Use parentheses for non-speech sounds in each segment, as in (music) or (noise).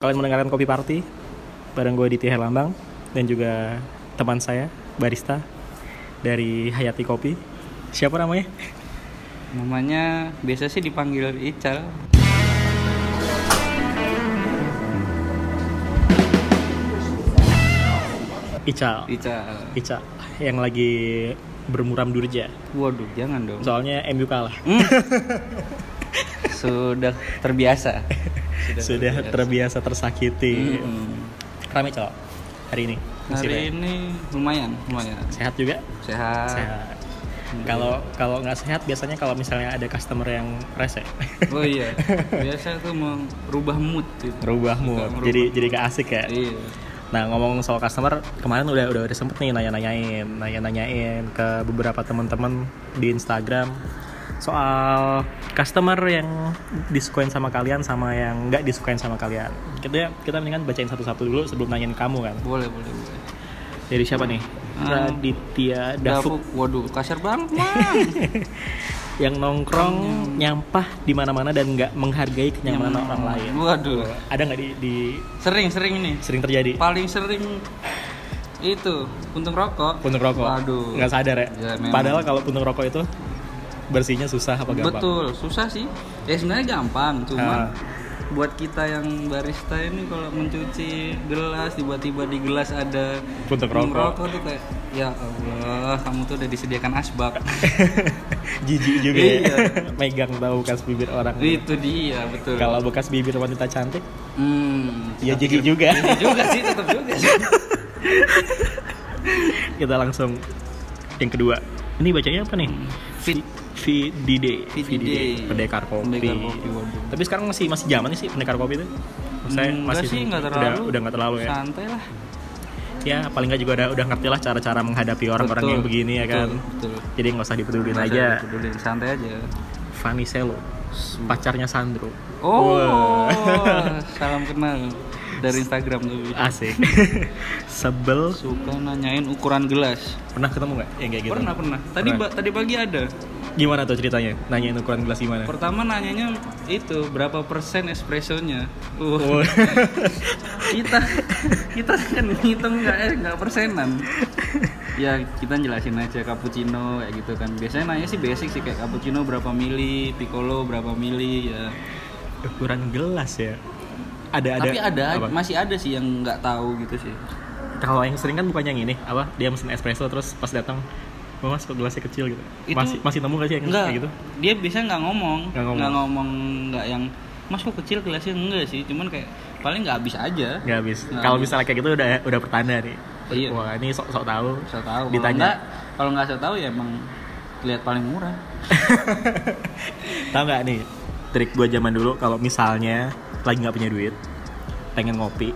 Kalian mendengarkan Kopi Party bareng gue Ditya Herlambang dan juga teman saya barista dari Hayati Kopi. Siapa namanya? Namanya biasa sih dipanggil Ical. Ical. Ical. Ical yang lagi bermuram durja. Waduh, jangan dong. Soalnya MU kalah. Hmm. (laughs) Sudah terbiasa. Sudah terbiasa tersakiti. Mm-mm. Rame Cal hari ini. Masih Hari rame. ini lumayan, lumayan. sehat juga? Sehat. Sehat. Kalau kalau nggak sehat biasanya kalau misalnya ada customer yang rese, (laughs) Oh iya. Biasa tuh merubah mood gitu. merubah Suka mood. merubah. Jadi jadi gak asik ya. Iya. Nah ngomong soal customer kemarin udah udah udah sempet nih nanya-nanyain, nanya-nanyain ke beberapa teman-teman di Instagram soal customer yang disukain sama kalian sama yang nggak disukain sama kalian. Kita kita mendingan bacain satu-satu dulu sebelum nanyain kamu kan. Boleh, boleh, boleh. Dari siapa nih? Hmm. Raditya Dafuk Dafuk. Waduh, kasar banget, (laughs) yang nongkrong nyampah di mana-mana dan nggak menghargai kenyamanan Yang- orang lain. Waduh. Ada nggak di, di Sering, sering ini. sering terjadi? Paling sering itu puntung rokok. puntung rokok Waduh. nggak sadar ya, Ya, memang. padahal kalau puntung rokok itu bersihnya susah apa gampang Betul, susah sih. Ya sebenarnya gampang, cuma Ah. buat kita yang barista ini kalau mencuci gelas tiba-tiba di gelas ada Puntung rokok. tuh kayak ya Allah, kamu tuh udah disediakan asbak. (laughs) jijik juga ya Iya. (laughs) megang tahu bekas bibir orang Itu dia, betul. kalau bekas bibir wanita cantik hmm, ya jijik juga Iya juga sih, tetap juga sih. (laughs) kita langsung yang kedua ini bacanya apa nih Fit VDD VDD. pendekar kopi Pendekar kopi, waduh. tapi sekarang masih masih zaman sih pendekar kopi itu saya Enggak masih sih, enggak udah terlalu. udah nggak terlalu ya Santai lah. ya paling nggak juga udah udah ngerti lah cara-cara menghadapi orang-orang yang begini ya kan betul, betul. jadi nggak usah dipedulin aja usah dipedulin, santai aja. Fanny Selo pacarnya Sandro Oh, Wah. (laughs) salam kenal dari Instagram tuh. asik (laughs) sebel Suka nanyain ukuran gelas. pernah ketemu nggak yang kayak gitu Pernah pernah. Tadi Pernah. ba- tadi pagi ada. Gimana tuh ceritanya nanyain ukuran gelas gimana Pertama nanyanya itu berapa persen espressonya. Uh, Oh. (laughs) kita kita kan ngitung nggak eh, nggak persenan. Ya kita jelasin aja cappuccino kayak gitu kan. Biasanya nanya sih basic sih kayak cappuccino berapa mili, piccolo berapa mili ya. ukuran gelas ya ada ada Tapi ada apa? masih ada sih yang nggak tahu gitu sih. kalau yang sering kan bukannya yang ini apa dia mesen espresso terus pas datang "Oh, mas kok gelasnya kecil gitu Itu- masih masih nemu gak sih yang Enggak. kayak gitu Dia biasanya nggak ngomong, Nggak ngomong. nggak ngomong nggak yang Mas kok kecil gelasnya enggak sih, cuman kayak paling nggak habis aja. nggak habis kalau misalnya kayak gitu udah udah pertanda nih Iya. wah ini sok sok tahu Saya tahu. Ditanya. kalau nggak saya tahu ya emang lihat paling murah. (laughs) tahu nggak nih trik gua zaman dulu kalau misalnya lagi nggak punya duit pengen ngopi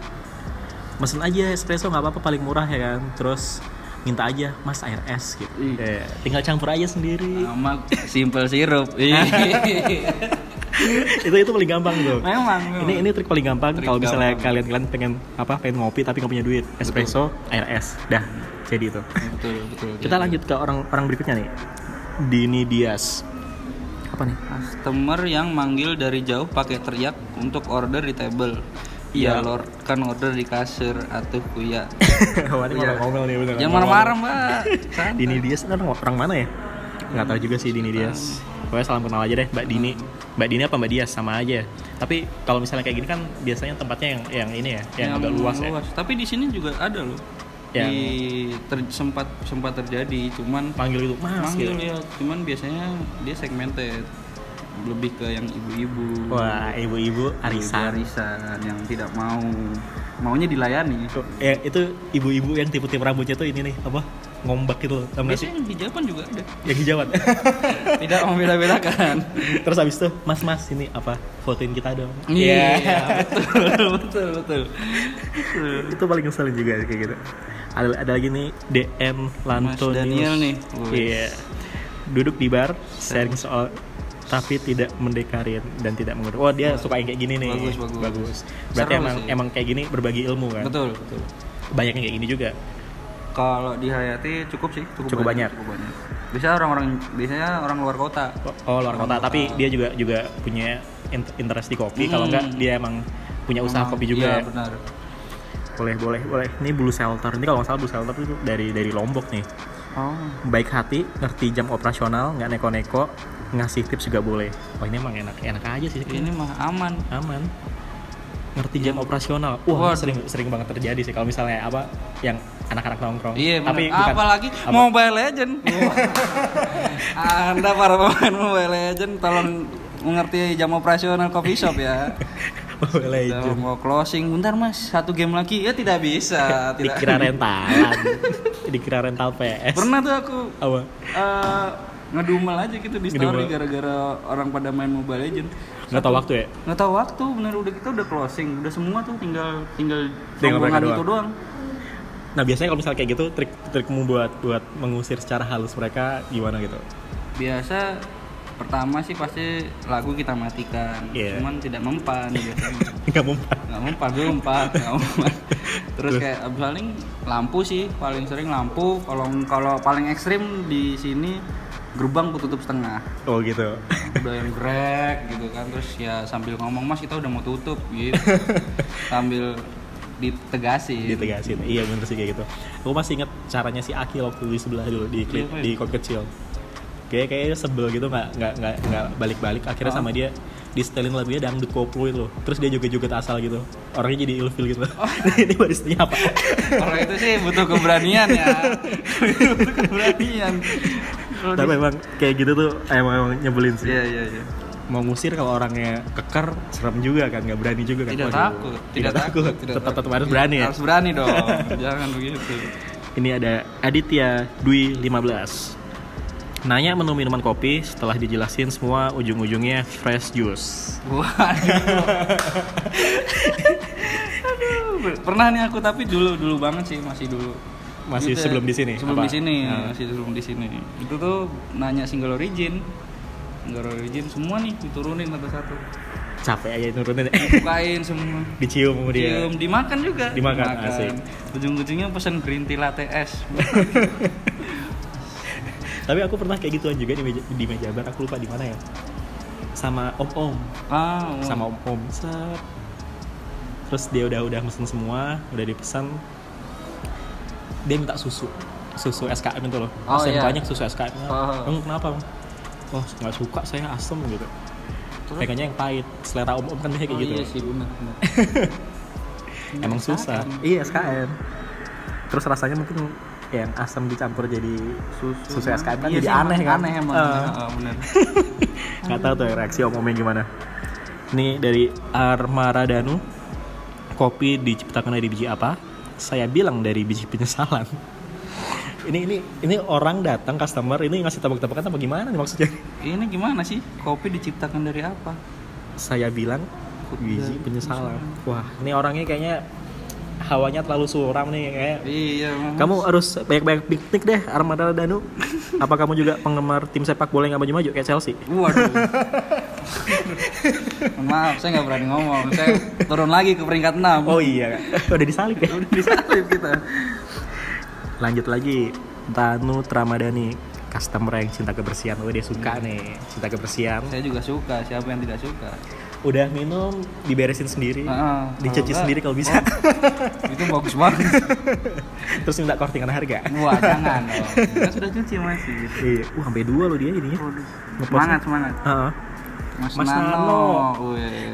mesen aja espresso nggak apa-apa paling murah ya kan terus minta aja mas air es gitu. Eh, tinggal campur aja sendiri Sama simple sirup. (laughs) itu itu paling gampang tuh memang. ini ini trik paling gampang kalau misalnya gampang. kalian kalian pengen apa pengen ngopi tapi nggak punya duit espresso air es dah jadi itu betul betul. kita lanjut ke orang orang berikutnya nih Dini Dias apa nih Customer yang manggil dari jauh pakai teriak untuk order di table. Iya. Lord kan order di kasir atau kuya. Ini malah ngomel nih bener Jangan marah-marah, Mbak. (laughs) Dini Dias itu orang, mana ya? Nggak tahu juga sih Dini Dias. pokoknya salam kenal aja deh Mbak Dini. Mbak Dini apa Mbak Dias? Sama aja tapi kalau misalnya kayak gini kan biasanya tempatnya yang yang ini ya yang, agak luas ya. Tapi di sini juga ada loh. Yang- Di ter- sempat sempat terjadi, cuman panggil itu mas manggil gitu. ya, cuman biasanya dia segmented lebih ke yang ibu-ibu. wah ibu-ibu Ibu arisan arisan yang tidak mau maunya dilayani. Tuh, ya itu ibu-ibu yang tipe-tipe rambutnya tuh ini nih apa ngombak gitu loh Biasanya yang hijaban juga ada. yang hijauan (laughs) tidak membeda-bedakan. terus habis itu mas mas ini apa fotoin kita dong Iya, betul, (laughs) betul, betul. itu paling ngeselin juga kayak gitu ada ada lagi nih DM Lantonius Daniel nih. Iya duduk di bar sharing soal tapi tidak mendekarin dan tidak mengutuk. Oh dia suka yang kayak gini nih. Bagus, bagus. Berarti Seru emang sih. emang kayak gini berbagi ilmu kan. Betul, betul. Banyak yang kayak gini juga. Kalau di Hayati cukup sih, cukup, Cukup banyak. Cukup banyak. Biasanya orang-orang biasanya orang luar kota. Oh luar kota, Luar tapi kota. dia juga juga punya in- interest di kopi. Kalau Hmm. enggak dia emang punya usaha kopi juga iya, ya. benar boleh boleh boleh ini Blue Shelter ini kalau nggak salah Blue Shelter itu dari dari Lombok nih oh baik hati ngerti jam operasional nggak neko-neko ngasih tips juga boleh. Oh ini emang enak enak aja sih. Ini mah aman. Aman. Ngerti jam operasional. Wah Waduh. sering sering banget terjadi sih kalau misalnya apa yang anak-anak nongkrong. Iya, tapi bukan apalagi apa? Mobile Legend. Anda para pemain Mobile Legend tolong mengerti jam operasional coffee shop ya. (laughs) Mobile Legend. Mau closing, bentar mas, satu game lagi. Ya tidak bisa. (laughs) tidak. dikira rentalan. (laughs) Dikira rental PS Pernah tuh aku apa? eh, ngedumel aja gitu di story gara-gara orang pada main Mobile Legend. nggak tahu waktu ya? Nggak tahu waktu, bener udah kita udah closing, udah semua tuh tinggal tinggal rombongan itu doang. nah biasanya kalau misalnya kayak gitu trik trikmu buat buat mengusir secara halus mereka gimana gitu? Biasa pertama sih pasti lagu kita matikan, Iya. cuman tidak mempan biasanya. (laughs) nggak mempan. Nggak mempan gue mempan nggak mempan. Terus kayak paling lampu sih paling sering lampu. Kalau kalau paling ekstrim di sini gerbang tutup setengah. Oh gitu. Udah yang grek gitu kan terus ya sambil ngomong mas kita udah mau tutup gitu. (laughs) Sambil ditegasin. Ditegasin. Iya bener sih kayak gitu. Aku masih inget caranya si Aki waktu di sebelah dulu di klip Iya, di kok kecil. Kayak kayaknya sebel gitu nggak nggak nggak nggak balik balik akhirnya Oh. sama dia di setelin lagunya dangdut koplo itu. Loh. terus dia juga joget asal gitu. Orangnya jadi ilfil gitu. Oh. (laughs) ini baristanya apa? Kalau itu sih butuh keberanian ya. (laughs) Butuh keberanian Tapi di- emang kayak gitu tuh emang, emang nyebelin sih. Iya iya iya. Mau ngusir kalau orangnya keker serem juga kan nggak berani juga kan. Tidak Waduh. takut tidak, takut, tetap tetap harus berani ya. Harus berani dong (laughs) jangan begitu. Ini ada Aditya Dwi 15 Nanya menu minuman kopi setelah dijelasin semua ujung-ujungnya fresh juice. Waduh. (laughs) Aduh, pernah nih aku tapi dulu dulu banget sih masih dulu. Masih Gitu ya, sebelum di sini? Sebelum Apa? di sini, Hmm. masih sebelum di sini. Itu tuh nanya single origin. Single origin semua nih diturunin satu-satu. Capek aja nurunin ya Bukain semua. Dicium sama dia Cium, dimakan juga. Dimakan, asik. Ujung-ujungnya pesan green tea latte es. (laughs) Tapi aku pernah kayak gituan juga di meja, di meja bar Aku lupa di mana ya Sama om-om ah, oh. Sama om-om Set. Terus dia udah udah mesen semua Udah dipesan Dia minta susu Susu SKM itu loh Oh, iya. banyak susu SKM Oh. Emang kenapa? Om? Wah nggak suka saya asem gitu Terus? Pengennya yang pahit Selera om-om kan biasanya kayak Oh, gitu Iya sih benar. benar. (laughs) Emang susah SKM. Iya SKM Terus rasanya mungkin yang asam dicampur jadi Susu, Susu SKM kan Iya jadi sih, aneh kan? Aneh emang. Oh, benar. (laughs) Nggak tahu tuh reaksi om-omnya gimana. Ini dari Armaradanu. Kopi diciptakan dari biji apa? Saya bilang dari biji penyesalan. ini ini ini orang datang customer ini ngasih tebak-tebakan apa gimana nih maksudnya? Ini gimana sih? Kopi diciptakan dari apa? Saya bilang biji penyesalan. Wah, ini orangnya kayaknya hawanya terlalu suram nih kayak Iya, Mas. kamu harus banyak-banyak piknik deh Armada Danu. Apa kamu juga penggemar tim sepak bola yang nggak maju-maju kayak Chelsea? Waduh. (laughs) (laughs) Maaf, saya nggak berani ngomong. Saya turun lagi ke peringkat 6. Oh iya, udah disalip ya. Udah disalip kita. Lanjut lagi, Tanu Tramadani, customer yang cinta kebersihan. Oh dia suka nih, cinta kebersihan. Saya juga suka, siapa yang tidak suka? Udah minum, diberesin sendiri, Heeh, dicuci sendiri kalau bisa. Itu bagus banget. (laughs) Terus minta kortingan harga. Wah, jangan dong. (laughs) Kita sudah cuci masih gitu. Iya, uh sampai dua loh dia ini. Semangat, semangat. Heeh. Mas, Mas Nano. Nano.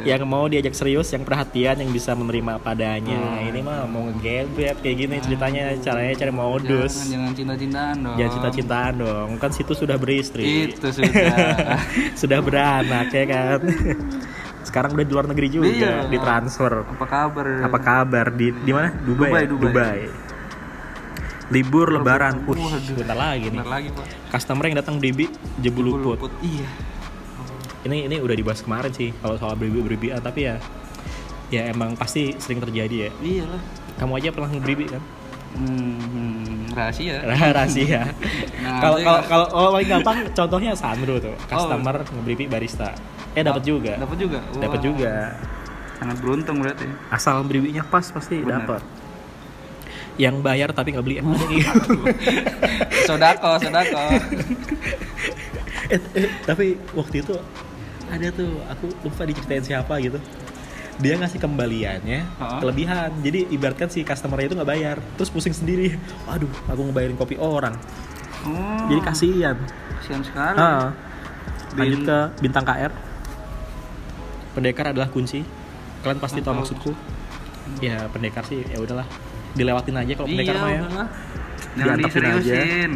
Yang mau diajak serius, yang perhatian, yang bisa menerima padanya. Hmm. Ini mah mau ngegebet kayak gini ceritanya, caranya cari modus. Jangan, jangan cinta-cintaan dong. Jangan cinta-cintaan dong, kan situ sudah beristri. Itu sudah. (laughs) sudah beranak ya kan (laughs) sekarang udah di luar negeri juga Iya. ditransfer Apa kabar? apa kabar di di mana Dubai Dubai, ya? Dubai. libur lebaran Waduh. bentar lagi nih Bentar lagi, Pak. customer yang datang bribi jebu luput Luput. Iya. Ini ini udah dibahas kemarin sih kalau soal bribi bribi tapi ya ya emang pasti sering terjadi ya. Iyalah. kamu aja pernah ngebribi kan? Hmm, rahasia. (laughs) rahasia. Nah, kalau itu kalau kalau oh, paling gampang contohnya Sandro tuh customer ngebribi barista. Eh dapat juga. Dapat juga. dapat juga. Sangat beruntung berarti. asal beribinya pas pasti dapat yang bayar tapi nggak beli. (laughs) Emang gitu. Sodako, sodako. (laughs) eh, eh, tapi waktu itu ada tuh aku lupa diceritain siapa gitu. Dia ngasih kembaliannya Ha-ha. kelebihan. Jadi ibaratkan si customer itu nggak bayar terus pusing sendiri. Waduh aku ngebayarin kopi orang. Oh, jadi kasihan. Kasihan sekali. Lanjut ke bintang KR pendekar adalah kunci. Kalian pasti tahu maksudku. Ya pendekar sih ya udahlah. Dilewatin aja kalau pendekar iya, mah ya. Diantepin aja. diseriusin.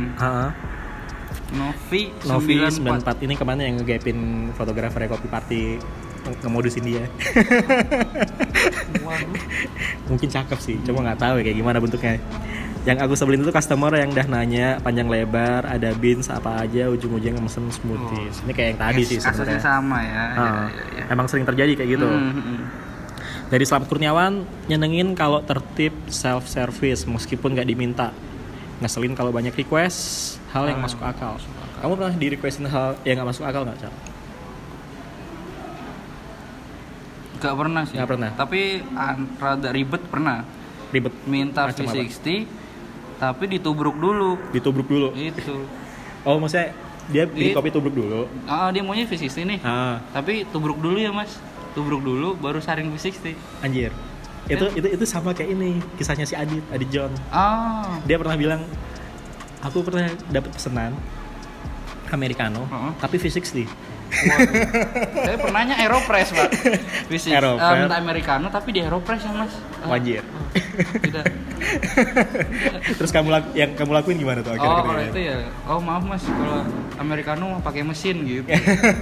Novi, Novi 94. 94 ini ke mana yang ngegapin fotografer kopi party nge- ngemodusin dia mungkin cakep sih cuma nggak tahu ya kayak gimana bentuknya yang aku sebelin itu customer yang udah nanya panjang lebar ada beans apa aja ujung-ujungnya mesen smoothies ini kayak yang tadi sih sebenarnya sama ya. Ah, Iya, iya, iya. emang sering terjadi kayak gitu hmm, hmm. dari Selamat Kurniawan nyenengin kalau tertib self service meskipun nggak diminta ngeselin kalau banyak request hal yang Ah, masuk akal kamu pernah di requestin hal yang nggak masuk akal nggak Cal? Gak pernah sih. Nggak pernah. Tapi rada ribet pernah. ribet Minta Macam apa? V60 tapi ditubruk dulu. ditubruk dulu Itu. oh maksudnya dia beli kopi tubruk dulu Ah, dia maunya V60 nih. ah Tapi tubruk dulu ya, Mas. Tubruk dulu baru saring V60. anjir itu itu itu sama kayak ini kisahnya si Adit Adit John Ah. dia pernah bilang aku pernah dapat pesanan americano Heeh. tapi V60 Waduh. Saya pernahnya Aeropress, Pak. V60. Aeropress. Ah, minta Americano tapi di Aeropress ya, Mas. Ah, Wajir. ah, Tidak. terus kamu laku- yang kamu lakuin gimana tuh Oh, akhir-akhir kalau itu ya. Oh, maaf Mas, kalau Americano pakai mesin gitu.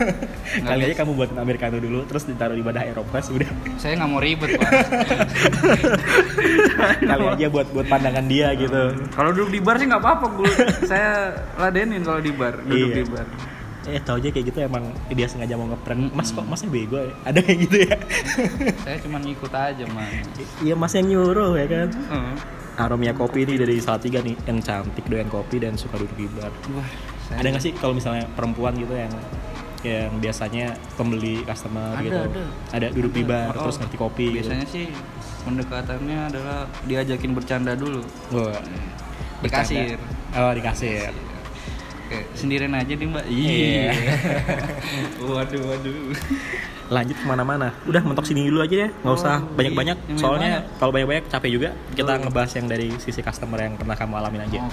(laughs) Kali aja kamu buatin americano dulu terus ditaruh di badah Aeropress udah Saya nggak mau ribet, Pak. (laughs) kali aja buat buat pandangan dia gitu kalau duduk di bar sih nggak apa-apa. Saya ladenin kalau di bar, duduk Iya. di bar. Eh tau aja kayak gitu emang dia sengaja mau ngeprank. Mas kok masnya bego ya? Ada kayak gitu ya? Saya cuma ngikut aja, Mas. iya mas yang nyuruh ya kan? Heeh. aromia kopi ini dari Salatiga nih yang cantik doyan kopi dan suka duduk di bar. Wah, ada nggak sih kalau misalnya perempuan gitu yang yang biasanya pembeli customer Ada, gitu? ada. duduk di bar Oh, terus ngerti kopi gitu. Biasanya sih pendekatannya adalah diajakin bercanda dulu. Wah, Di kasir. oh di kasir Oke, sendirian aja nih, Mbak. Iya. (laughs) waduh, waduh. lanjut ke mana-mana udah mentok sini dulu aja ya nggak usah Oh, banyak-banyak iya. Soalnya banyak. kalau banyak-banyak capek juga kita Betul. ngebahas yang dari sisi customer yang pernah kamu alamin aja Oh,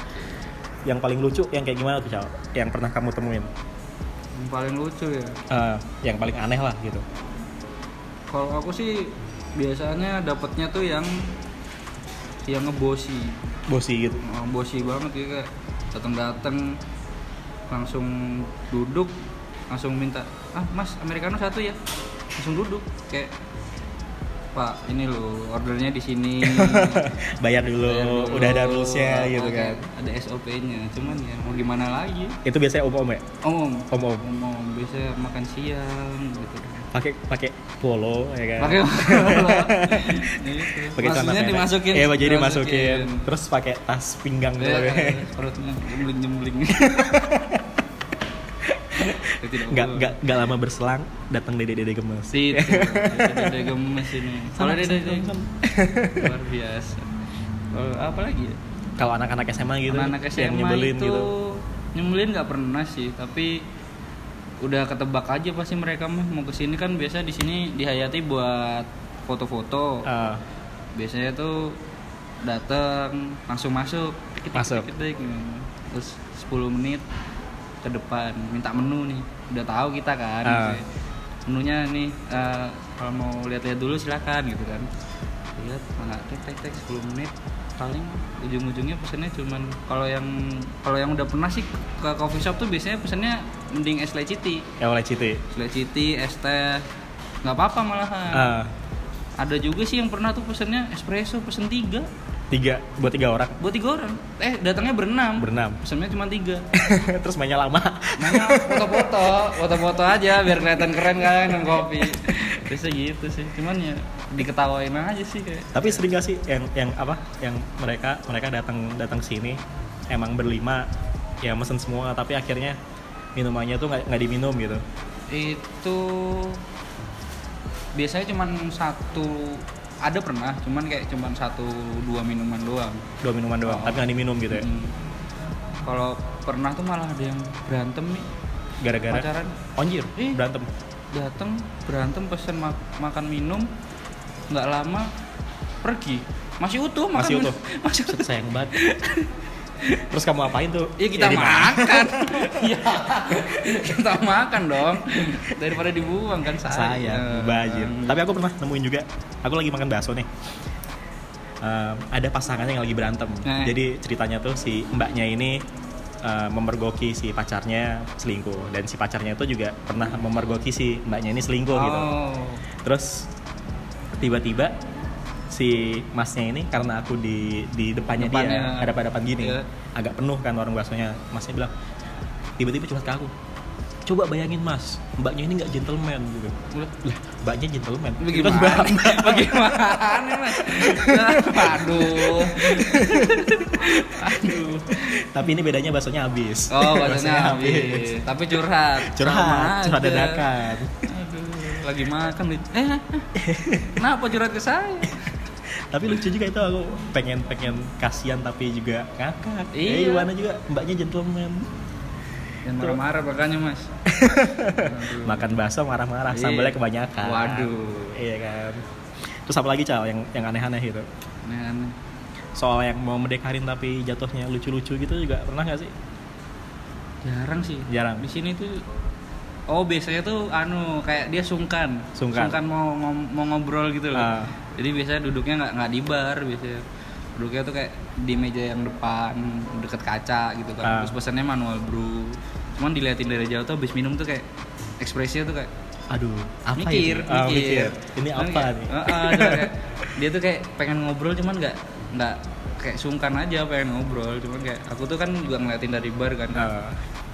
yang paling lucu yang kayak gimana tuh Cal? yang pernah kamu temuin yang paling lucu ya. Eh, yang paling aneh lah gitu Kalau aku sih biasanya dapatnya tuh yang yang ngebosi. bosi gitu Oh, bosi banget ya kayak datang-datang langsung duduk langsung minta ah mas americano satu ya? Langsung duduk kayak pak ini loh ordernya di sini. (laughs) Bayar dulu, Bayar dulu. udah ada rulesnya gitu kan. ada SOP-nya cuman ya mau gimana lagi? Itu biasanya om om ya? Om om om om om om biasa makan siang gitu pakai pakai polo ya kan? Pakai (laughs) pakai celana Maksudnya pendek. dimasukin. Iya baju dimasukin. terus pakai tas pinggang gitu Ya, ya. perutnya jembling jembling (laughs) nggak nggak nggak lama berselang datang dede dede gemes Situ, dede gemes ini. Kalau dede sama. luar biasa. Kalau apa lagi ya? kalau anak-anak SMA gitu Anak-anak SMA yang nyebelin itu gitu nyebelin nggak pernah sih, tapi udah ketebak aja pasti mereka mah mau ke sini kan biasa di sini dihayati buat foto-foto. Ah, Biasanya tuh datang langsung masuk, tik, Masuk. tik, tik, tik. terus 10 menit ke depan minta menu nih. Udah tahu kita kan maksudnya. menunya nih eh, kalau mau lihat-lihat dulu silakan gitu kan. Lihat nggak tek tek tek 10 menit. Paling ujung-ujungnya pesannya cuman kalau yang kalau yang udah pernah sih ke coffee shop tuh biasanya pesannya mending es leciti. Ya oleh Citi. Es leciti es teh nggak apa-apa malahan. Ah, ada juga sih yang pernah tuh pesannya espresso pesen tiga tiga buat tiga orang? Buat tiga orang. Eh datangnya berenam. Berenam. Pesannya cuma tiga. (laughs) Terus mainnya lama. Makanya foto-foto, foto-foto aja biar kelihatan keren kan minum kopi. Biasa gitu sih. Cuman ya diketawain aja sih kayak. tapi sering gak sih yang yang apa? Yang mereka mereka datang datang sini emang berlima ya mesen semua tapi akhirnya minumannya tuh nggak nggak diminum gitu? Itu biasanya cuman satu ada pernah, cuman kayak cuman satu dua minuman doang. dua minuman doang Oh. tapi nggak diminum gitu ya Hmm. Kalau pernah tuh malah ada yang berantem nih gara-gara pacaran anjir Ih. berantem datang berantem pesen mak- makan minum nggak lama pergi masih utuh makan Masih utuh. (laughs) masih utuh sayang banget (laughs) terus kamu apain tuh Iya kita Ya, makan. (laughs) Iya. kita makan dong. Daripada dibuang kan sayang. sayang bajir tapi aku pernah nemuin juga aku lagi makan bakso nih Em, ada pasangannya yang lagi berantem Eh. jadi ceritanya tuh si mbaknya ini eh, memergoki si pacarnya selingkuh dan si pacarnya itu juga pernah memergoki si mbaknya ini selingkuh gitu Oh. terus tiba-tiba si masnya ini karena aku di di depannya, Depannya. dia hadap-hadapan gini Iya. agak penuh kan warung baksonya masnya bilang tiba-tiba curhat ke aku coba bayangin mas mbaknya ini nggak gentleman gitu lah mbaknya gentleman Bagaimana? kan mbak Bagaimana mas? Aduh. Aduh. tapi ini bedanya baksonya habis Oh, Baksonya habis. Tapi curhat. Curhat curhat dadakan Aduh, lagi makan. Eh, kenapa curhat ke saya? Tapi lucu juga itu aku pengen pengen kasihan tapi juga ngakak Iya. eh gimana juga mbaknya gentleman Jangan marah-marah makanya mas. (laughs) Makan bakso marah-marah Iya. sambalnya kebanyakan Waduh. iya kan terus apa lagi cal yang yang aneh-aneh gitu Aneh-aneh. soal yang mau mendekarin tapi jatuhnya lucu-lucu gitu juga pernah nggak sih Jarang sih. Jarang. Di sini tuh Oh biasanya tuh anu kayak dia sungkan, Sungkan. mau ngom- mau ngobrol gitu loh. Ah. Jadi biasanya duduknya nggak nggak di bar biasanya. Duduknya tuh kayak di meja yang depan deket kaca gitu kan. Ah. Terus pesannya manual brew. Cuman diliatin dari jauh tuh habis minum tuh kayak ekspresinya tuh kayak aduh apa mikir, itu? Ah, mikir. ini apa kayak, nih "Heeh," tuh kayak- dia tuh kayak pengen ngobrol cuman nggak nggak kayak sungkan aja pengen ngobrol cuman kayak aku tuh kan juga ngeliatin dari bar kan Ah,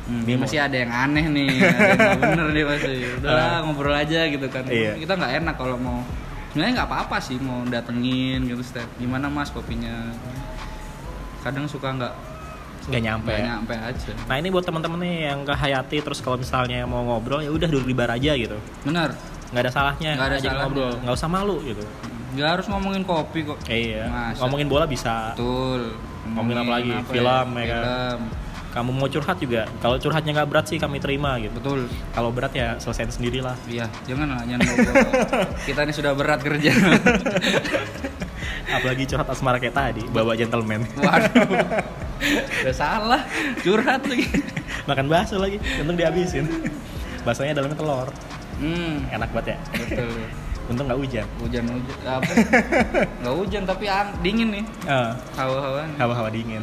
Hmm, mau- masih ada yang aneh nih, (laughs) ada yang bener nih masih. Udahlah ngobrol aja gitu kan. Iya. Kita nggak enak kalau mau. Sebenarnya nggak apa-apa sih mau datengin gitu step. Gimana mas kopinya? Kadang suka nggak nggak nyampe ya. nyampe aja. nah ini buat teman-teman nih yang ke Hayati terus kalau misalnya mau ngobrol ya udah duduk di bar aja gitu Bener. nggak ada salahnya Nggak ada salahnya. ngobrol nggak usah malu gitu Nggak harus ngomongin kopi kok. Eh, iya Masa? ngomongin bola bisa Betul. Ngomongin apa lagi? Film, ya kan? Film. Kamu mau curhat juga kalau curhatnya nggak berat sih kami terima gitu Betul. kalau berat ya selesaiin sendiri lah Iya, jangan bawa. (laughs) Kita ini sudah berat kerja. (laughs) apalagi curhat asmara kayak tadi bawa gentleman Waduh. Udah salah, curhat lagi. makan bakso lagi untung dihabisin baksonya dalamnya telur Hmm, enak banget ya betul. untung nggak hujan Hujan hujan apa? (laughs) Nggak hujan tapi dingin nih Eh, hawa-hawa. hawa-hawa dingin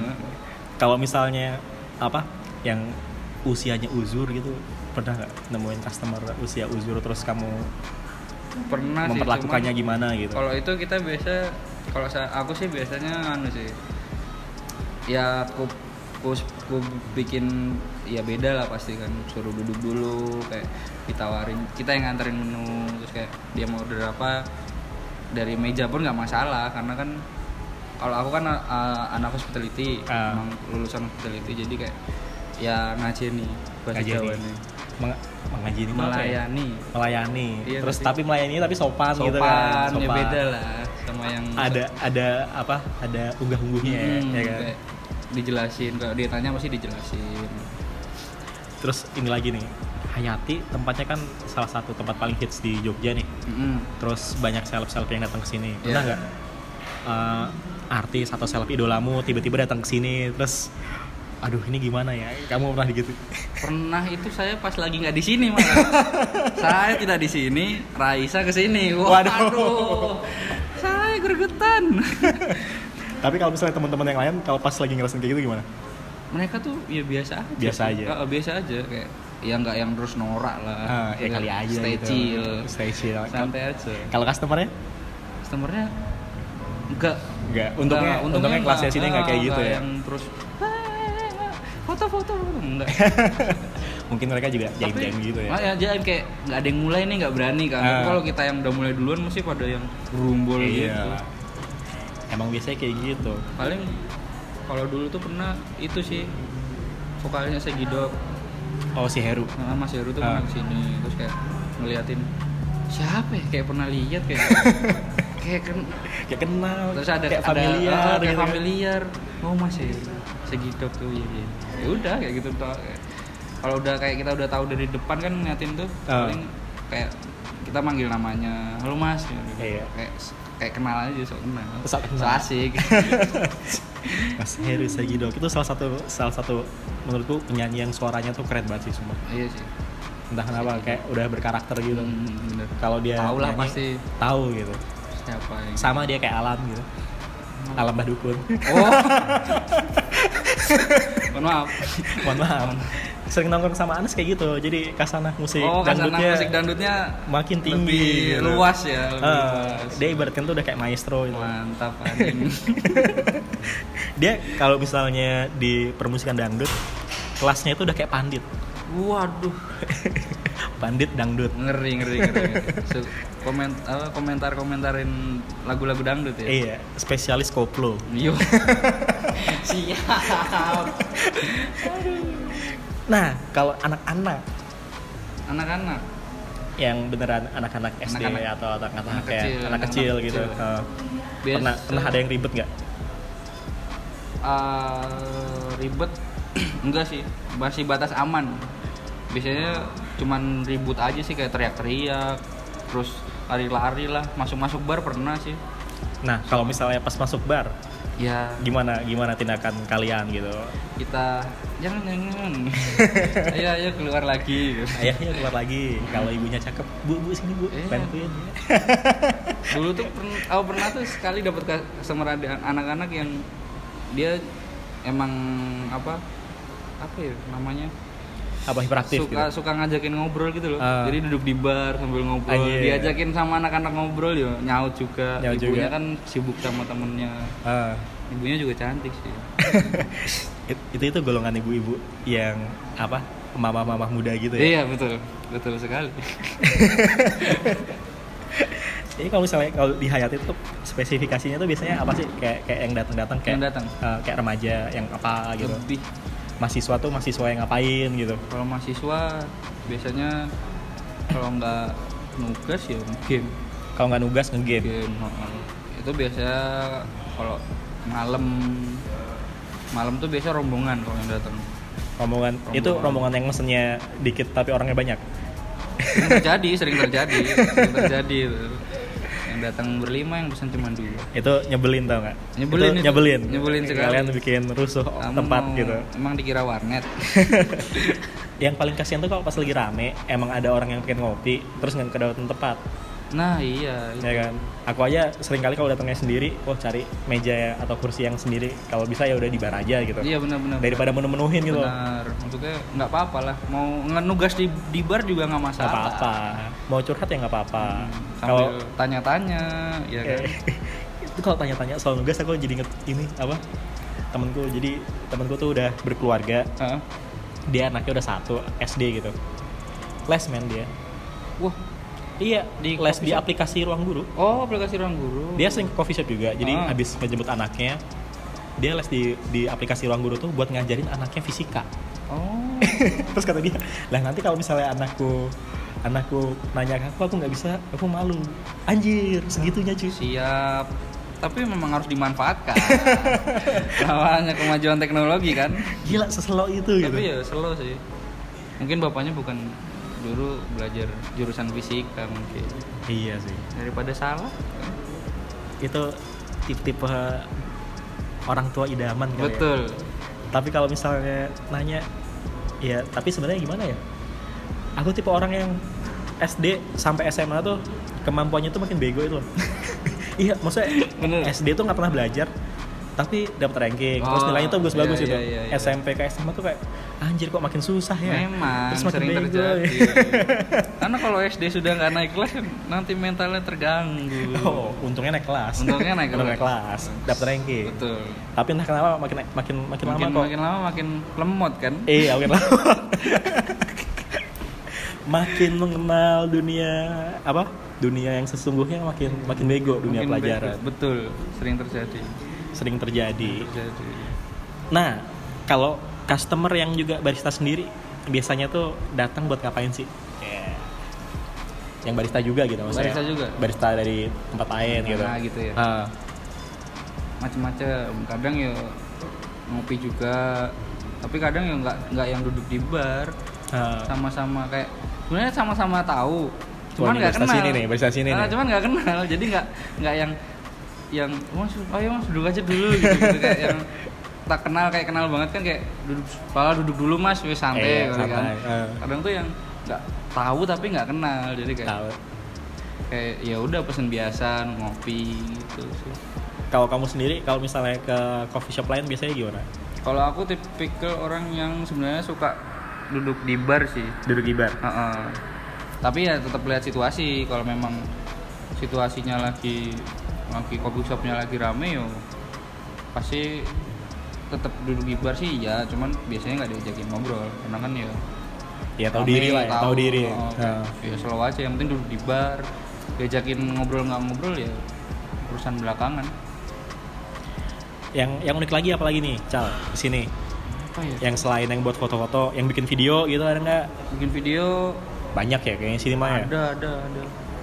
kalau misalnya apa yang usianya uzur gitu pernah nggak nemuin customer usia uzur terus kamu Pernah sih. memperlakukannya cuman gimana gitu Kalau itu kita biasa, kalau saya aku sih biasanya anu sih. Ya aku aku, aku bikin ya beda lah pasti kan suruh duduk dulu kayak ditawarin kita yang nganterin menu terus kayak dia mau order apa dari meja pun nggak masalah karena kan kalau aku kan uh, anak hospitality Ah. emang lulusan hospitality jadi kayak ya ngajeni bahasa Ngajeni. Jawa nih Meng- mengajini itu apa ya? melayani. Melayani. Iya, terus tapi- tapi melayani tapi sopan, sopan, gitu kan? ya beda lah sama yang ada ada apa? Ada unggah ungguhnya Hmm, ya kan? kayak dijelasin kalau dia tanya pasti dijelasin. Terus ini lagi nih Hayati tempatnya kan salah satu tempat paling hits di Jogja nih. Mm-mm. terus banyak seleb-seleb yang datang ke sini. Pernah Iya. nggak? Eh, artis atau seleb idolamu tiba-tiba datang ke sini terus aduh ini gimana ya? Kamu pernah gitu? Pernah itu saya pas lagi nggak di sini malah (laughs) saya tidak di sini Raisa ke sini. Waduh. waduh. Saya gregetan. (laughs) Tapi kalau misalnya teman-teman yang lain kalau pas lagi ngerasain kayak gitu gimana? Mereka tuh ya biasa aja Biasa aja. Ah, biasa aja. Kayak ya nggak yang terus norak lah. Ah, ya kali aja stay gitu. chill. Stay chill. Santai aja. Kalau customernya? Customernya enggak Enggak, untungnya Enggak, untungnya kelasnya sini nggak kayak gitu ya. yang terus "Ah, foto-foto enggak (laughs) Mungkin mereka juga jaim-jaim gitu ya. Ah, ya jangan kayak nggak ada yang mulai nih nggak berani kan Ah. kalau kita yang udah mulai duluan mesti pada yang gerumbul gitu Iya. Emang biasanya kayak gitu. paling kalau dulu tuh pernah itu sih vokalnya Segido Oh si Heru. nah, Mas Heru tuh Ah. pernah ke sini terus kayak ngeliatin siapa ya kayak pernah lihat kayak (laughs) kayak kan Kayak kenal. terus ada kayak ada familiar. ah, kayak gitu kan. familiar oh mas ya segidok tuh ya, ya. ya udah kayak gitu tuh kalau udah kayak kita udah tahu dari depan kan ngeliatin tuh Ah. paling kayak kita manggil namanya halo mas gitu. Iya. kayak kayak kenal aja sok kenal Sok kenal. so asik (laughs) Mas Heru Segidok itu salah satu salah satu menurutku penyanyi yang suaranya tuh keren banget sih semua. iya sih Entah kenapa kayak udah berkarakter gitu. Hmm. Kalau dia tahu lah pasti tahu gitu. Siapa Sama dia kayak Alam gitu. Alam Badukun. oh (laughs) mohon maaf Mohon maaf. Sering nongkrong sama Anas kayak gitu. Jadi kasana musik oh karena dangdutnya musik dangdutnya makin tinggi. lebih gitu. luas ya lebih Ah, luas. dia ibaratkan tuh udah kayak maestro gitu. mantap (laughs) anjing dia kalau misalnya di permusikan dangdut kelasnya itu udah kayak pandit waduh (laughs) pandit dangdut. Ngeri ngeri ngeri, ngeri. So, komen apa, komentar komentarin lagu-lagu dangdut ya? Iya spesialis koplo. Yo. (laughs) Siap. nah kalau anak-anak. Anak-anak. yang beneran anak-anak SD Anak-anak- atau anak-anak anak kayak kecil, anak kecil gitu. kecil. Biasa- pernah pernah ada yang ribet nggak? Eh, ribet (clears throat) enggak sih. Masih batas aman biasanya cuman ribut aja sih kayak teriak-teriak terus lari-lari lah. Masuk-masuk bar pernah sih. Nah kalau misalnya pas masuk bar ya. gimana gimana tindakan kalian gitu? Kita jangan jangan (laughs) ayo ayo keluar lagi. Ayahnya keluar lagi. Kalau ibunya cakep bu bu sini bu Iya. bantuin. (laughs) Dulu tuh pernah aku pernah tuh sekali dapat customer anak-anak yang dia emang apa apa ya namanya apa hiperaktif suka gitu suka ngajakin ngobrol gitu loh Ah. jadi duduk di bar sambil ngobrol Anjir. diajakin sama anak-anak ngobrol ya nyaut juga Nyaut ibunya juga. kan sibuk sama temennya Ah. ibunya juga cantik sih (laughs) It- itu itu golongan ibu-ibu yang apa mama-mama muda gitu ya iya betul betul sekali (laughs) Jadi kalau misalnya kalau di Hayat itu spesifikasinya tuh biasanya apa sih? Kayak kayak yang datang-datang kayak Yang datang? eh, kayak remaja yang apa gitu. lebih Mahasiswa tuh mahasiswa yang ngapain gitu. kalau mahasiswa biasanya kalau nggak nugas ya game Kalau nggak nugas ngegame. game itu biasa kalau malam malam tuh biasa rombongan kalau yang datang Rombongan, itu Rombongan. rombongan yang mesennya dikit tapi orangnya banyak. terjadi sering terjadi sering terjadi datang berlima yang pesan cuma dua Itu nyebelin tau nggak? Nyebelin Itu itu. nyebelin. Nyebelin sekali. Kalian bikin rusuh Kamu tempat gitu. emang dikira warnet (laughs) yang paling kasihan tuh kalau pas lagi rame, emang ada orang yang pengen ngopi, terus nggak kedapetan tempat. nah iya itu. ya kan aku aja sering kali kalau datangnya sendiri oh cari meja atau kursi yang sendiri kalau bisa ya udah di bar aja gitu iya benar-benar daripada menu-menuhin gitu benar maksudnya nggak apa-apa lah mau ngenugas di di bar juga nggak nggak masalah apa-apa mau curhat ya nggak apa-apa. Sambil kalau tanya-tanya ya kan? (laughs) Itu kalau tanya-tanya soal nugas aku jadi inget ini apa? Temenku jadi temenku tuh udah berkeluarga. Heeh. dia anaknya udah satu SD gitu. Les men dia. Wah. Iya Di les di shop? aplikasi ruang guru. Oh aplikasi ruang guru. Dia sering ke coffee shop juga jadi Ah. habis ngejemput anaknya dia les di di aplikasi ruang guru tuh buat ngajarin anaknya fisika. Oh. (laughs) Terus kata dia lah nanti kalau misalnya anakku anakku nanya ke aku aku nggak bisa? Aku malu. Anjir segitunya cuy. Siap. Tapi memang harus dimanfaatkan. (laughs) Namanya kemajuan teknologi kan? Gila seselo itu gitu. Tapi ya slow sih. Mungkin bapaknya bukan dulu belajar jurusan fisika mungkin. Iya sih. Daripada salah. Itu tipe-tipe orang tua idaman ya. betul. Tapi kalau misalnya nanya ya tapi sebenarnya gimana ya aku tipe orang yang SD sampai SMA tuh kemampuannya tuh makin bego itu loh. (laughs) Iya maksudnya Bener. SD tuh nggak pernah belajar tapi dapat ranking. Terus Oh, nilainya tuh bagus-bagus iya, gitu. iya, iya, iya. SMP ke SMA tuh kayak anjir kok makin susah ya? Memang terus makin sering bego terjadi. ya. (laughs) karena kalau SD sudah nggak naik kelas nanti mentalnya terganggu. Oh untungnya naik kelas. Untungnya naik (laughs) kelas. kelas dapat ranking. Betul. Tapi entah kenapa makin makin makin, lama makin kok. makin lama makin lemot kan? Iya, makin lama. Makin mengenal dunia apa? Dunia yang sesungguhnya makin makin bego dunia Makin pelajaran. bagus. betul sering terjadi Sering terjadi. terjadi Nah, kalau customer yang juga barista sendiri biasanya tuh datang buat ngapain sih? Ya. Yang barista juga gitu maksudnya. Barista juga? Barista dari tempat lain gitu. Nah, gitu ya. Ah, macam-macam kadang ya ngopi juga tapi kadang ya nggak nggak yang duduk di bar ah. sama-sama kayak sebenarnya sama-sama tahu cuman nggak kenal sini nih, barista sini Ah, nih. cuman nggak kenal jadi nggak nggak yang yang mas ayo mas duduk aja dulu gitu, gitu. kayak (laughs) yang tak kenal kayak kenal banget kan kayak duduk pala duduk dulu mas wes santai Iya, gitu kan santai, eh. kadang tuh yang nggak tahu tapi nggak kenal jadi kayak Tahu. kayak ya udah pesen biasa ngopi gitu sih Kalau kamu sendiri, kalau misalnya ke coffee shop lain biasanya gimana? kalau aku tipikal orang yang sebenarnya suka duduk di bar sih Duduk di bar. Heeh. tapi ya tetap lihat situasi kalau memang situasinya lagi lagi coffee shopnya lagi rame yo pasti tetap duduk di bar sih ya cuman biasanya nggak diajakin ngobrol karena kan ya Ya tahu diri lah, ya, tahu diri. oh, ya slow aja yang penting duduk di bar diajakin ngobrol nggak ngobrol ya urusan belakangan Yang yang unik lagi apa lagi nih, Cal? Di sini. Apa ya Yang selain yang buat foto-foto, yang bikin video gitu ada nggak? bikin video Banyak ya kayaknya sini mah ya. ada ada ada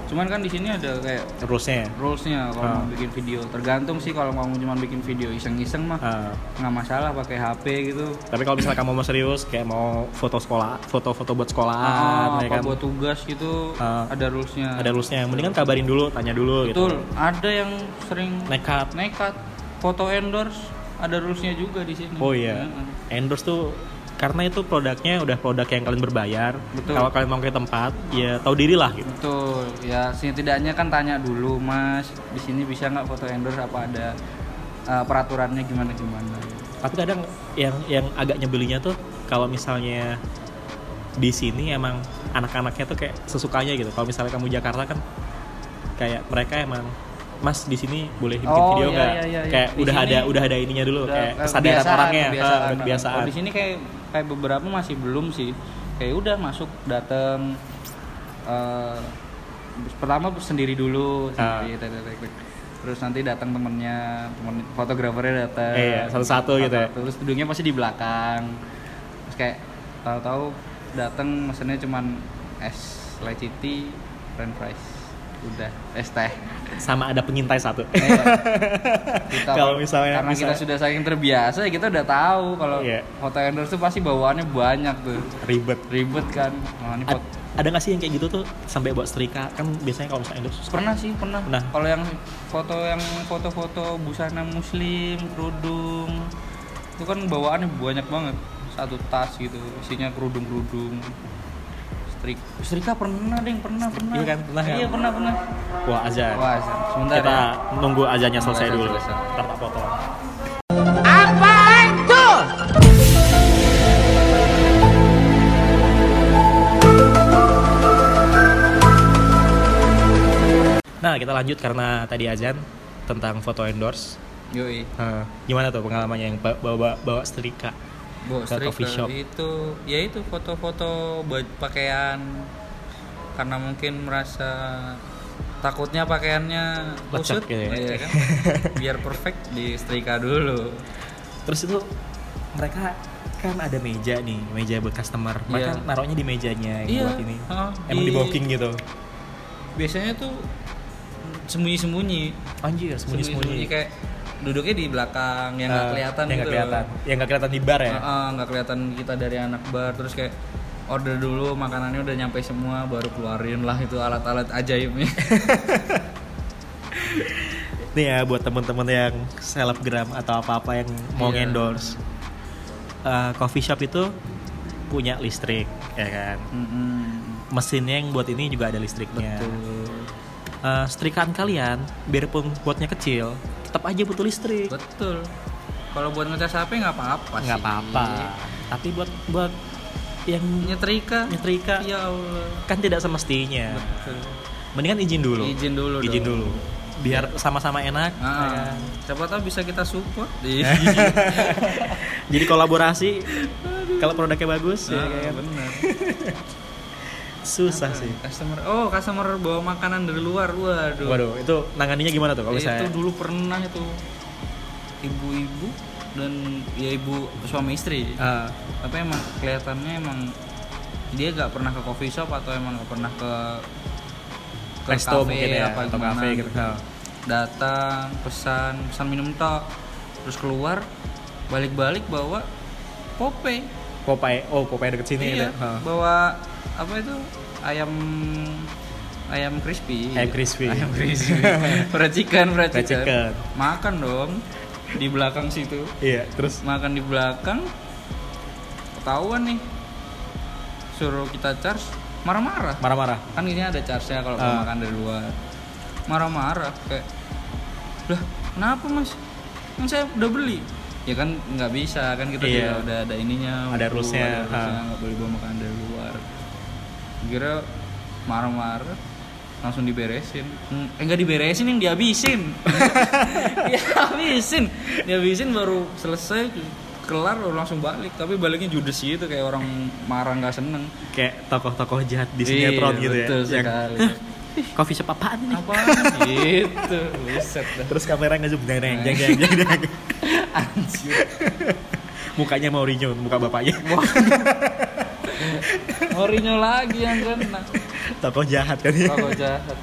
cuman kan di sini ada kayak Rulesnya. rulesnya kalau Ah. mau bikin video tergantung sih kalau mau cuma bikin video iseng-iseng mah Ah. nggak masalah pakai HP gitu tapi kalau misalnya kamu mau serius, kayak mau foto sekolah, foto-foto buat Ah, sekolahan, ya apa kan? buat tugas gitu Ah. ada rulesnya Ada rulesnya. Mendingan kabarin dulu, tanya dulu betul gitu. ada yang sering Nekat. nekat foto endorse ada rulesnya juga di sini Oh iya. Heeh. Endorse tuh karena itu produknya udah produk yang kalian berbayar. Betul. Kalau kalian mau ke tempat, ya tahu diri lah gitu. betul ya setidaknya kan tanya dulu mas di sini bisa nggak foto endorse apa ada uh, peraturannya gimana gimana Tapi kadang yang yang agak nyebelinya tuh kalau misalnya di sini emang anak-anaknya tuh kayak sesukanya gitu. Kalau misalnya kamu Jakarta kan kayak mereka emang Mas di sini boleh bikin Oh, video iya, nggak? iya, iya, iya. Kayak Di udah sini ada udah ada ininya dulu Udah, kayak eh, kesadaran kebiasaan, orangnya, kebiasaan. ah, Nah, kebiasaan. kalau di sini kayak kayak beberapa masih belum sih kayak udah masuk datang eh, pertama sendiri dulu Ah. sendiri, tek, tek, tek, tek. terus nanti datang temennya temen fotografernya datang Iya, satu-satu gitu ya. terus duduknya pasti di belakang terus kayak tahu-tahu datang mesennya cuman es leciti french fries udah es teh Sama ada pengintai satu. (laughs) Kita- Kalau misalnya- karena kita misalnya- sudah saking terbiasa ya kita udah tahu kalau Iya. foto endorse tuh pasti bawaannya banyak tuh. Ribet. ribet kan? Nah, ini foto- ada nggak sih yang kayak gitu tuh sampai buat setrika? Kan biasanya kalau misalnya endorse pernah sih pernah. Pernah. kalau yang foto yang foto-foto busana muslim kerudung itu kan bawaannya banyak banget. Satu tas gitu isinya kerudung kerudung strik setrika pernah deh pernah pernah Iya kan, pernah ya? iya pernah pernah wah azan wah sebentar kita ya. nunggu azannya selesai Azan dulu selesai. ntar tak potong Nah kita lanjut karena tadi azan tentang foto endorse. Yoi. Nah, gimana tuh pengalamannya yang ba- bawa bawa setrika? Bawa Ke coffee shop. itu ya itu foto-foto pakaian karena mungkin merasa takutnya pakaiannya kusut gitu ya. iya kan? (laughs) biar perfect di setrika dulu Terus itu mereka kan ada meja nih, meja buat customer. Mereka Iya. naruhnya di mejanya yang Iya, buat ini. ah, Emang di- di booking gitu. biasanya tuh sembunyi-sembunyi Anjir, sembunyi-sembunyi. kayak duduknya di belakang yang nggak Eh, kelihatan yang nggak gitu kelihatan. Yang nggak kelihatan di bar ya. Nggak kelihatan kita dari anak bar terus kayak order dulu makanannya udah nyampe semua baru keluarin lah itu alat-alat ajaibnya (laughs) Nih ya buat temen-temen yang selebgram atau apa-apa yang mau Iya. endorse. Eh, coffee shop itu punya listrik, ya kan. Mm-mm. Mesinnya yang buat ini juga ada listriknya. Betul. Eh, setrikaan kalian, biarpun buatnya kecil, tetap aja butuh listrik. Betul. Kalau buat ngecas HP nggak apa-apa sih. nggak apa-apa. Tapi buat buat yang Nyetrika. nyetrika Ya Allah. kan tidak semestinya. Betul. Mendingan izin dulu. Izin dulu Izin dong. dulu. Biar sama-sama enak. ya Ah, kan? siapa tahu bisa kita support di (laughs) Jadi kolaborasi kalau produknya bagus ya Ah, kan. bener. (laughs) Susah sih. Customer, oh customer bawa makanan dari luar, waduh. Waduh, itu nanganinya gimana tuh kalau itu misalnya? dulu pernah itu ibu-ibu dan ya ibu suami istri. Ah, Tapi emang kelihatannya emang dia gak pernah ke coffee shop atau emang gak pernah ke ke resto cafe mungkin ya apa atau gimana kafe gitu. Ah. datang pesan pesan minum tok terus keluar balik-balik bawa Popeye Popeye, oh Popeye deket sini iya gitu. Bawa apa itu? Ayam ayam crispy. Ayam crispy. (laughs) ayam crispy. Fried chicken fried chicken. chicken. makan dong di belakang situ. Iya terus? Makan di belakang ketahuan nih. Suruh kita charge marah-marah. Marah-marah? Kan ini ada charge-nya kalau Ah. makan dari luar. Marah-marah kayak lah kenapa mas? Kan saya udah beli ya kan nggak bisa kan kita Iya. juga udah ada ininya Ada rules-nya, nggak boleh bawa makanan dari luar. Kira marah-marah langsung diberesin. Hmm, eh nggak diberesin yang dihabisin. (laughs) Dihabisin. Dihabisin baru selesai kelar langsung balik. Tapi baliknya judes gitu kayak orang marah nggak seneng. Kayak tokoh-tokoh jahat di sinetron Iya, gitu ya. betul Yang, sekali. "Hah, coffee shop apaan nih? Apa gitu. Buset dah. Terus kamera ngezoom jeng jeng jeng jeng jeng jeng. Anjir. Mukanya Mourinho muka bapaknya. (laughs) Mourinho lagi yang kena tokoh jahat kan ya? Kalau jahat.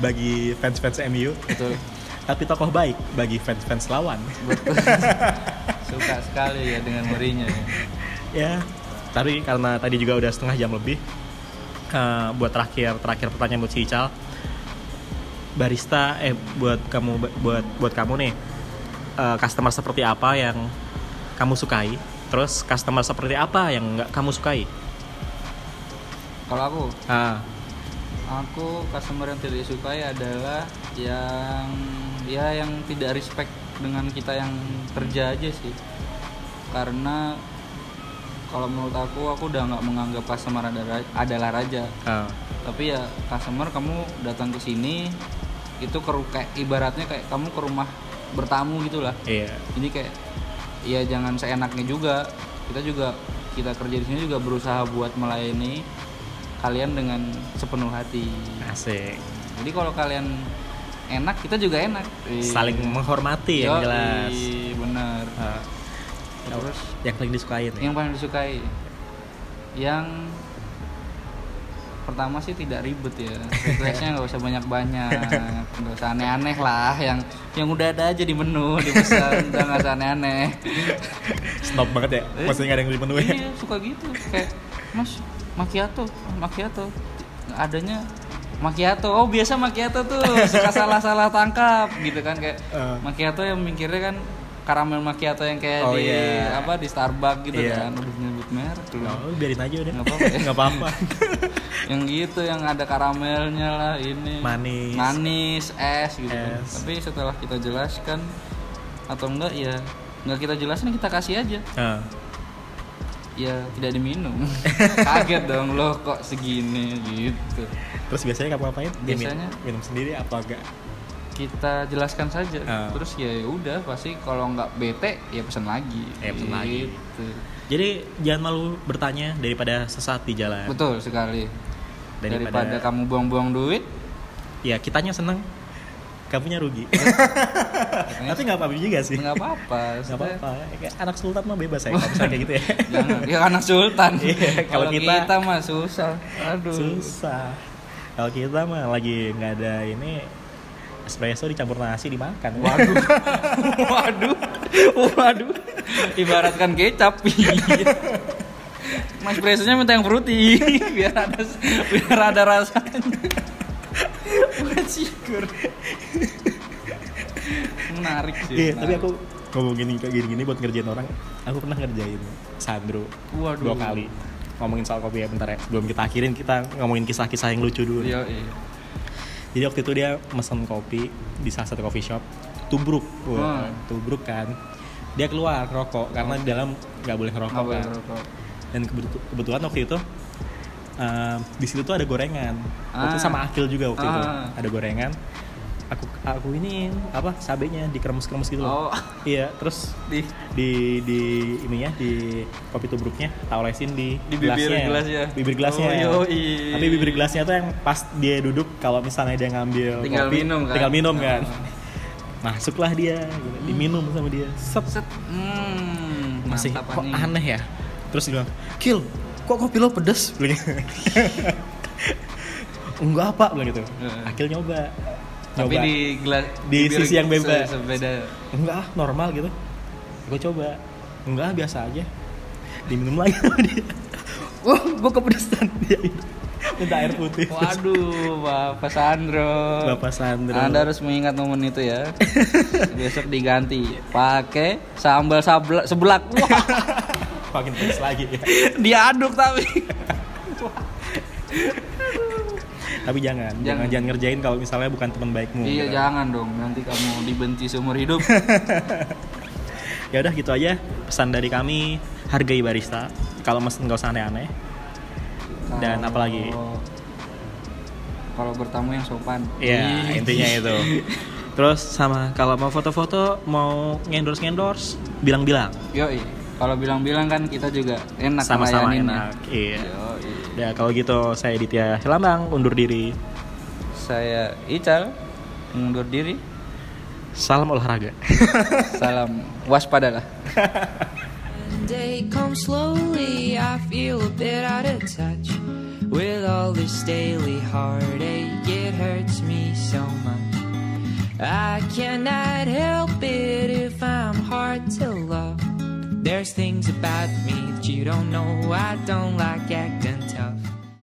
Bagi fans fans MU betul. Tapi tokoh baik bagi fans fans lawan. Betul. (laughs) Suka sekali ya dengan Mourinho ya. ya. Tapi karena tadi juga udah setengah jam lebih eh, buat terakhir terakhir pertanyaan buat si Ical. Barista eh buat kamu buat buat kamu nih eh, customer seperti apa yang kamu sukai? Terus customer seperti apa yang nggak kamu sukai? Kalau aku? Ah. Aku customer yang tidak disukai adalah yang ya yang tidak respect dengan kita yang kerja aja sih. Karena kalau menurut aku aku udah nggak menganggap customer adalah raja. Ah, tapi ya customer kamu datang ke sini itu ke ru- kayak ibaratnya kayak kamu ke rumah bertamu gitulah. Iya. Jadi kayak ya jangan seenaknya juga. Kita juga kita kerja di sini juga berusaha buat melayani kalian dengan sepenuh hati. Asik. Jadi kalau kalian enak kita juga enak. Saling menghormati yang jelas. bener. Ah, terus? Yang paling disukai nih yang paling disukai. Yang pertama sih tidak ribet ya. Requestnya nggak usah banyak banyak nggak usah aneh-aneh lah. Yang yang udah ada aja di menu dipesan udah nggak usah aneh-aneh. Stop banget ya. Eh, maksudnya nggak ada yang di menu ya? iya suka gitu. Kayak mas macchiato macchiato. Adanya macchiato. Oh biasa macchiato tuh. Suka salah-salah tangkap gitu kan. Kayak Eh. macchiato yang mikirnya kan karamel macchiato yang kayak Oh, di iya. apa di Starbucks gitu Iya. kan udah nyebut merek tuh Oh, biarin aja udah Nggak apa-apa (laughs) nggak apa-apa (laughs) yang gitu yang ada karamelnya lah ini Manis. manis es gitu kan. Es. tapi setelah kita jelaskan atau enggak ya nggak kita jelasin kita kasih aja Ah. ya tidak diminum (laughs) kaget dong loh kok segini gitu Terus biasanya kamu ngapain? Biasanya- minum sendiri apa enggak? Kita jelaskan saja Ah. terus ya udah pasti kalau nggak bete ya pesan lagi Ya, pesan lagi. Gitu. Jadi jangan malu bertanya daripada sesat di jalan. betul sekali Daripada, daripada kamu buang-buang duit ya kitanya seneng, kamunya rugi. katanya (laughs) Tapi nggak apa-apa juga sih. nggak apa-apa Nggak apa-apa. Kayak anak sultan mah bebas ya kalau misalnya kayak gitu ya. (laughs) Jangan, dia anak sultan. Iya, kalau kalau kita- kita, mah susah. Aduh. Susah. Kalau kita mah lagi nggak ada ini espresso dicampur nasi dimakan. Waduh. (laughs) Waduh. Waduh. Ibaratkan kecap. (laughs) Mas presonya minta yang fruity (laughs) biar ada biar ada rasanya. Cikur. Menarik sih. Iya, tapi menarik. aku ngomongin kayak gini-gini buat ngerjain orang. Aku pernah ngerjain Sandro Waduh. dua kali. Ngomongin soal kopi ya bentar ya. Sebelum kita akhirin kita ngomongin kisah-kisah yang lucu dulu. Iya, iya. Jadi waktu itu dia mesen kopi di salah satu coffee shop. Tubruk, Wah, Hmm. tubruk kan. Dia keluar rokok karena di dalam nggak boleh ngerokok kan. ngerokok. Dan kebetu- kebetulan waktu itu eh, di situ tuh ada gorengan. Waktu itu Ah. sama Akil juga waktu itu Ah. ada gorengan. Aku ini apa sabenya dikremes-kremes gitu loh. Oh, Iya, terus di di di ininya di kopi tubruknya tak olesin di, Di bibir gelasnya. bibir gelasnya Oh, yoi. tapi bibir gelasnya tuh yang pas dia duduk kalau misalnya dia ngambil Tinggal kopi minum kan? tinggal minum kan Oh. (laughs) masuklah dia gitu. diminum sama dia set set. Hmm, masih kok anjing. aneh ya terus dia bilang kill kok kopi lo pedes gitu. (laughs) enggak apa bilang gitu Heeh. akil nyoba Tapi di Di bibir sisi yang beda. se- Sebeda. enggak ah, normal gitu gue coba enggak biasa aja diminum lagi sama dia (laughs) wah gue kepedesan dia (laughs) minta air putih Waduh, Bapak Sandro. Bapak Sandro Anda harus mengingat momen itu ya. (laughs) Besok diganti pakai sambal sabla, sebelak. Wah, makin pedes lagi ya diaduk tapi. Tapi jangan jangan Jangan. jangan ngerjain kalau misalnya bukan teman baikmu iya, gitu. jangan dong. Nanti kamu dibenci seumur hidup. (laughs) ya udah gitu aja pesan dari kami hargai barista kalau mesen nggak usah aneh-aneh Dan Kalau- apalagi? Kalau bertamu yang sopan. ya Ih. intinya (laughs) itu terus sama kalau mau foto-foto mau ngendorse ngendorse bilang-bilang Yoi. Kalau bilang-bilang kan kita juga enak sama-sama enak iya Yoi. Ya kalau gitu saya Ditya Selambang undur diri Saya Ical mundur diri. salam olahraga (laughs) Salam waspadalah. Day comes slowly, I feel a bit out of touch with all this daily heartache. It hurts me so much. I cannot help it if I'm hard to love. There's things about me that you don't know. I don't like acting tough.